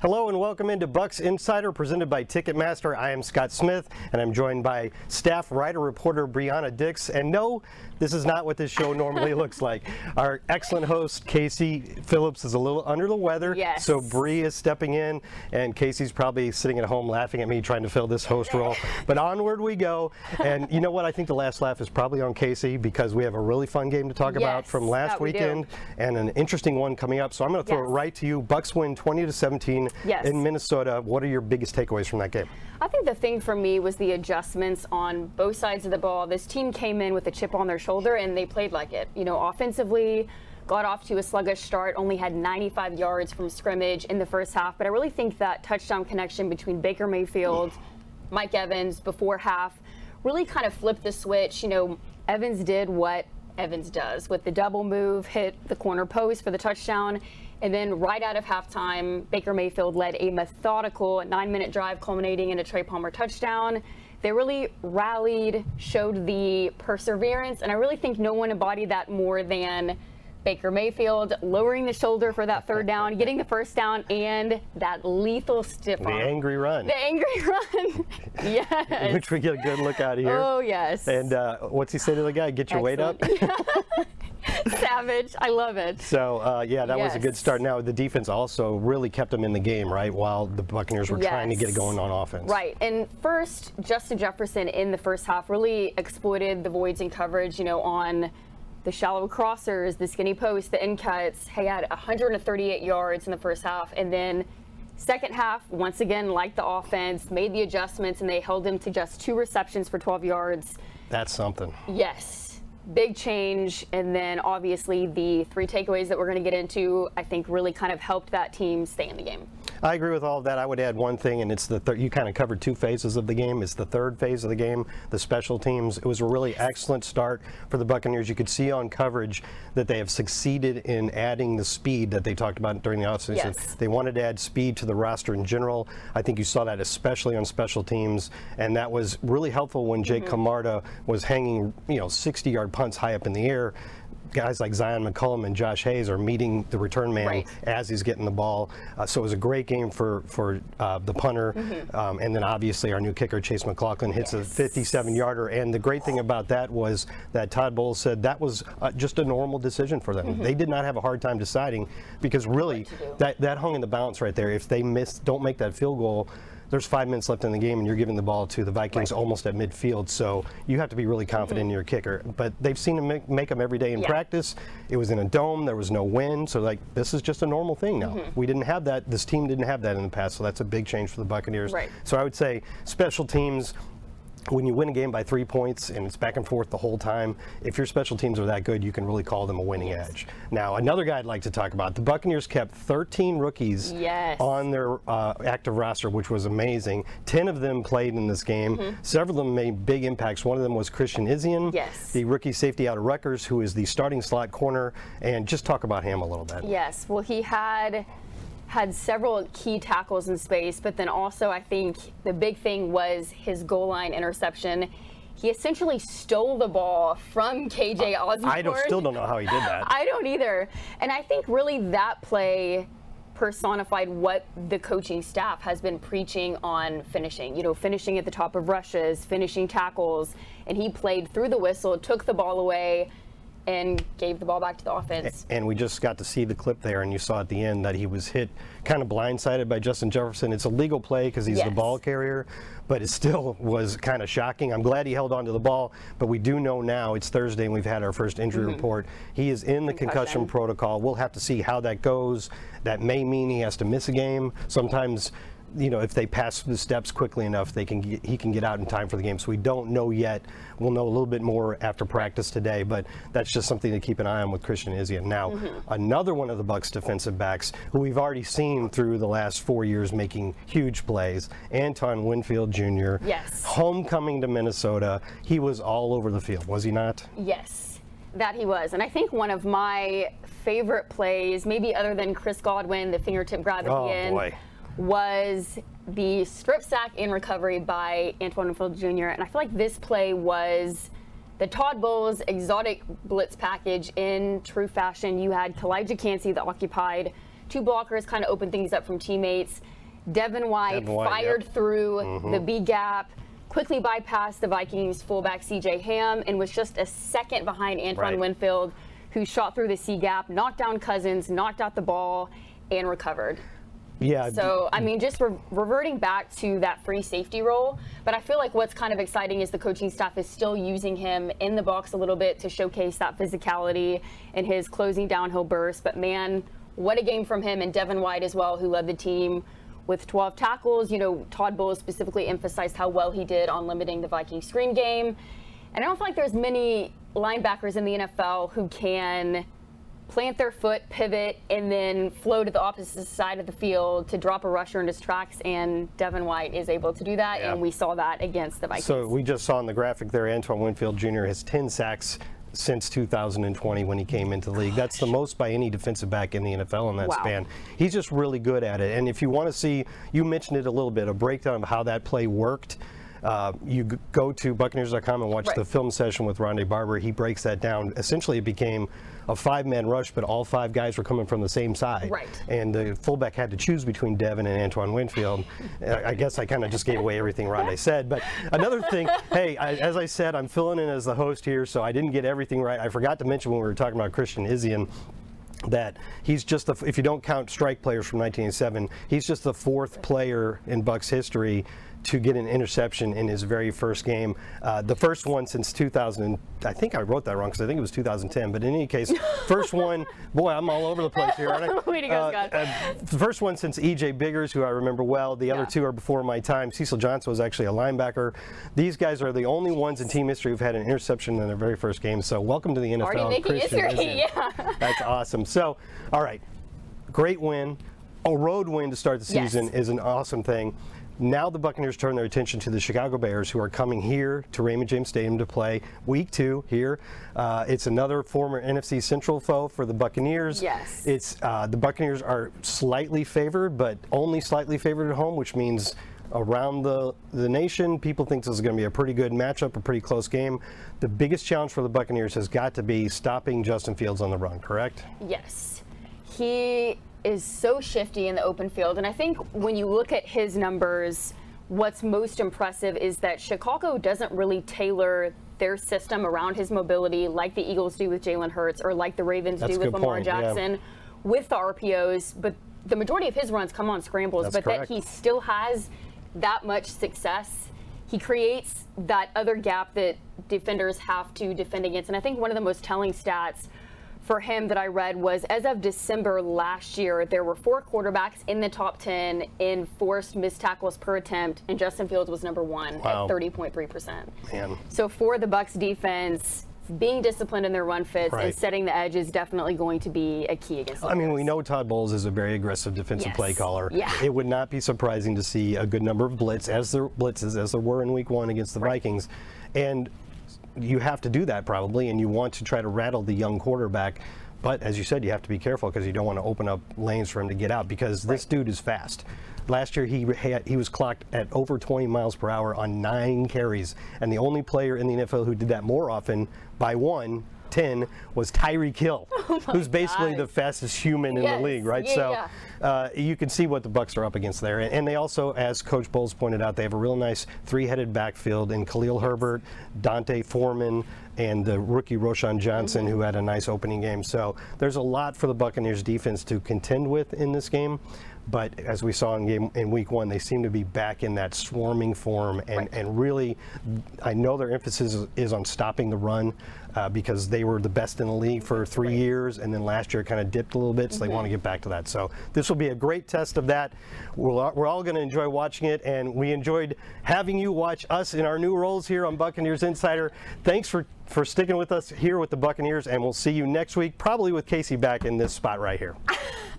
Hello and welcome into Bucs Insider presented by Ticketmaster. I am Scott Smith and I'm joined by staff writer reporter Brianna Dix. And no, this is not what this show normally looks like. Our excellent host Casey Phillips is a little under the weather, Yes. so Bree is stepping in, and Casey's probably sitting at home laughing at me trying to fill this host role. But onward we go. And you know what? I think the last laugh is probably on Casey because we have a really fun game to talk about from last that we weekend and an interesting one coming up. So I'm going to throw Yes. it right to you. Bucs win 20 to 17 Yes. in Minnesota. What are your biggest takeaways from that game? I think the thing for me was the adjustments on both sides of the ball. This team came in with a chip on their shoulder and they played like it. You know, offensively, got off to a sluggish start, only had 95 yards from scrimmage in the first half. But I really think that touchdown connection between Baker Mayfield, Mike Evans before half really kind of flipped the switch. You know, Evans did what Evans does with the double move, hit the corner post for the touchdown. And then right out of halftime, Baker Mayfield led a methodical nine minute drive culminating in a Trey Palmer touchdown. They really rallied, showed the perseverance, and I really think no one embodied that more than Baker Mayfield, lowering the shoulder for that third down, getting the first down, and that lethal stiff arm. The angry run, The angry run. yes. which we get a good look out of here. Oh, yes. And uh, what's he say to the guy? Get your weight up. Savage. I love it. So uh, yeah, that was a good start. Now the defense also really kept them in the game, right? While the Buccaneers were trying to get it going on offense. Right. And first, Justin Jefferson in the first half really exploited the voids in coverage, you know, on the shallow crossers, the skinny posts, the in cuts. He had 138 yards in the first half. And then second half, once again, like the offense, made the adjustments and they held him to just two receptions for 12 yards. That's something. Yes. Big change. And then obviously the three takeaways that we're going to get into, I think really kind of helped that team stay in the game. I agree with all of that. I would add one thing, and it's the thir- you kind of covered two phases of the game. It's the third phase of the game, the special teams. It was a really excellent start for the Buccaneers. You could see on coverage that they have succeeded in adding the speed that they talked about during the offseason. Yes. They wanted to add speed to the roster in general. I think you saw that especially on special teams, and that was really helpful when Jake Mm-hmm. Camarda was hanging, you know, 60-yard punts high up in the air. Guys like Zyon McCollum and Josh Hayes are meeting the return man Right. as he's getting the ball. Uh, so it was a great game for for uh, the punter, um, and then obviously our new kicker Chase McLaughlin hits a 57-yarder. And the great thing about that was that Todd Bowles said that was uh, just a normal decision for them. They did not have a hard time deciding because really that that hung in the balance right there. If they miss, don't make that field goal. There's five minutes left in the game, and you're giving the ball to the Vikings almost at midfield. So you have to be really confident in your kicker. But they've seen him make, make them every day in Yeah. practice. It was in a dome. There was no wind. So like this is just a normal thing now. Mm-hmm. We didn't have that. This team didn't have that in the past. So that's a big change for the Buccaneers. Right. So I would say special teams. When you win a game by three points and it's back and forth the whole time, if your special teams are that good, you can really call them a winning edge. Now, another guy I'd like to talk about: the Buccaneers kept 13 rookies Yes. on their uh, active roster, which was amazing. Ten of them played in this game. Several of them made big impacts. One of them was Christian Izien, Mm-hmm. Yes. the rookie safety out of Rutgers, who is the starting slot corner. And just talk about him a little bit. Yes, well, he had had several key tackles in space, but then also I think the big thing was his goal line interception. He essentially stole the ball from KJ Osborn. I don't, still don't know how he did that. I don't either. And I think really that play personified what the coaching staff has been preaching on finishing. You know, finishing at the top of rushes, finishing tackles, and he played through the whistle, took the ball away, and gave the ball back to the offense. and we just got to see the clip there, and you saw at the end that he was hit kind of blindsided by Justin Jefferson. It's a legal play because he's the ball carrier, but it still was kind of shocking. I'm glad he held on to the ball, but we do know now it's Thursday and we've had our first injury mm-hmm. report. He is in the concussion Concussion. protocol. We'll have to see how that goes. That may mean he has to miss a game. Sometimes. You know, if they pass the steps quickly enough, they can get, he can get out in time for the game. So we don't know yet. We'll know a little bit more after practice today, but that's just something to keep an eye on with Christian Izien. Now, mm-hmm. another one of the Bucs defensive backs who we've already seen through the last four years making huge plays, Anton Winfield Jr. Yes. Homecoming to Minnesota. He was all over the field, was he not? Yes, that he was. And I think one of my favorite plays, maybe other than Chris Godwin, the fingertip grab at Oh, the end, boy. Was the strip sack in recovery by Antoine Winfield Jr. And I feel like this play was the Todd Bowles exotic blitz package in true fashion. You had Calijah Kancey that occupied two blockers kind of opened things up from teammates. Devin White, Devin White, fired yep. through mm-hmm. the B gap, quickly bypassed the Vikings fullback CJ Ham, and was just a second behind Antoine Right. Winfield, who shot through the C gap, knocked down Cousins, knocked out the ball, and recovered. Yeah. So, I mean, just re- reverting back to that free safety role. But I feel like what's kind of exciting is the coaching staff is still using him in the box a little bit to showcase that physicality and his closing downhill burst. But man, what a game from him and Devin White as well, who led the team with 12 tackles. You know, Todd Bowles specifically emphasized how well he did on limiting the Viking screen game. And I don't feel like there's many linebackers in the NFL who can plant their foot, pivot, and then flow to the opposite side of the field to drop a rusher in his tracks. And Devin White is able to do that, Yeah. and we saw that against the Vikings. So we just saw in the graphic there, Antoine Winfield Jr. has 10 sacks since 2020 when he came into the league. That's the most by any defensive back in the NFL in that Wow. span. He's just really good at it. And if you want to see, you mentioned it a little bit, a breakdown of how that play worked. Uh, you go to Buccaneers.com and watch Right. the film session with Rondé Barber. He breaks that down. Essentially, it became a five-man rush, but all five guys were coming from the same side. Right. And the fullback had to choose between Devin and Antoine Winfield. I guess I kind of just gave away everything Rondé said. But another thing, hey, I, as I said, I'm filling in as the host here, so I didn't get everything right. I forgot to mention when we were talking about Christian Izien that he's just the, if you don't count strike players from 1987, he's just the fourth player in Bucs history to get an interception in his very first game. Uh, the first one since 2000, I think I wrote that wrong because I think it was 2010. But in any case, first one. Boy, I'm all over the place here, aren't I? Way to go, Scott. uh, the first one since E.J. Biggers, who I remember well. The other two are before my time. Cecil Johnson was actually a linebacker. These guys are the only ones in team history who've had an interception in their very first game. So welcome to the NFL. Already making Christian history, yeah. That's awesome. So, all right, great win. A road win to start the Yes. season is an awesome thing. Now the Buccaneers turn their attention to the Chicago Bears, who are coming here to Raymond James Stadium to play Week Two here. Uh, it's another former NFC Central foe for the Buccaneers. Yes. It's uh, the Buccaneers are slightly favored, but only slightly favored at home, which means around the the nation, people think this is going to be a pretty good matchup, a pretty close game. The biggest challenge for the Buccaneers has got to be stopping Justin Fields on the run. Correct? Yes. He is so shifty in the open field. And I think when you look at his numbers, what's most impressive is that Chicago doesn't really tailor their system around his mobility like the Eagles do with Jalen Hurts or like the Ravens That's do with Lamar point, yeah. Jackson with the RPOs. But the majority of his runs come on scrambles, That's but correct. that he still has that much success. He creates that other gap that defenders have to defend against. And I think one of the most telling stats for him that I read was as of December last year, there were four quarterbacks in the top 10 in forced missed tackles per attempt, and Justin Fields was number one Wow. at 30.3%. Man. So for the Bucs defense, being disciplined in their run fits Right. and setting the edge is definitely going to be a key against the I mean, we know Todd Bowles is a very aggressive defensive Yes. play caller. Yeah. It would not be surprising to see a good number of blitz as there blitzes as there were in Week One against the Vikings, and you have to do that probably, and you want to try to rattle the young quarterback. But as you said, you have to be careful because you don't want to open up lanes for him to get out because this dude is fast. Last year he had, he was clocked at over 20 miles per hour on nine carries, and the only player in the NFL who did that more often by one. 10 was Tyreek Hill, who's basically God. the fastest human in Yes. the league, right? Yeah, so yeah. uh, you can see what the Bucs are up against there, and, and they also, as Coach Bowles pointed out, they have a real nice three-headed backfield in Khalil Herbert, D'Onta Foreman, and the rookie Roschon Johnson, Mm-hmm. who had a nice opening game. So there's a lot for the Buccaneers defense to contend with in this game. But as we saw in game in week one, they seem to be back in that swarming form, and, Right. and really, I know their emphasis is, is on stopping the run uh, because they were the best in the league for three years, and then last year kind of dipped a little bit, so they want to get back to that. So this will be a great test of that. We'll, we're all going to enjoy watching it, and we enjoyed having you watch us in our new roles here on Buccaneers Insider. Thanks for for sticking with us here with the Buccaneers, and we'll see you next week, probably with Casey back in this spot right here.